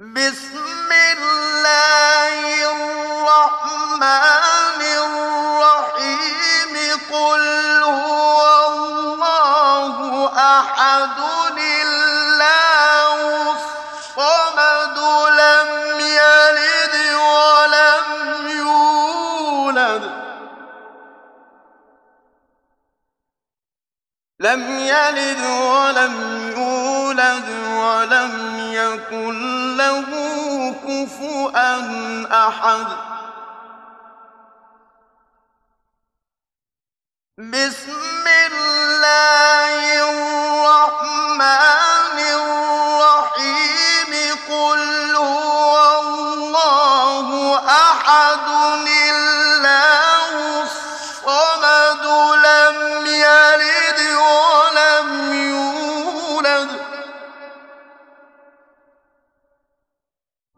بسم الله الرحمن الرحيم قل هو الله احد الله الصمد لم يلد ولم يولد لم يلد ولم يولد ولم يكن له كفوا أحد. بسم الله الرحمن الرحيم. قل هو الله أحد.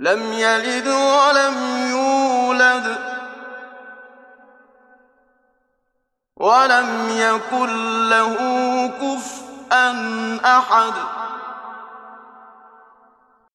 لم يلد ولم يولد ولم يكن له كفءا أحد.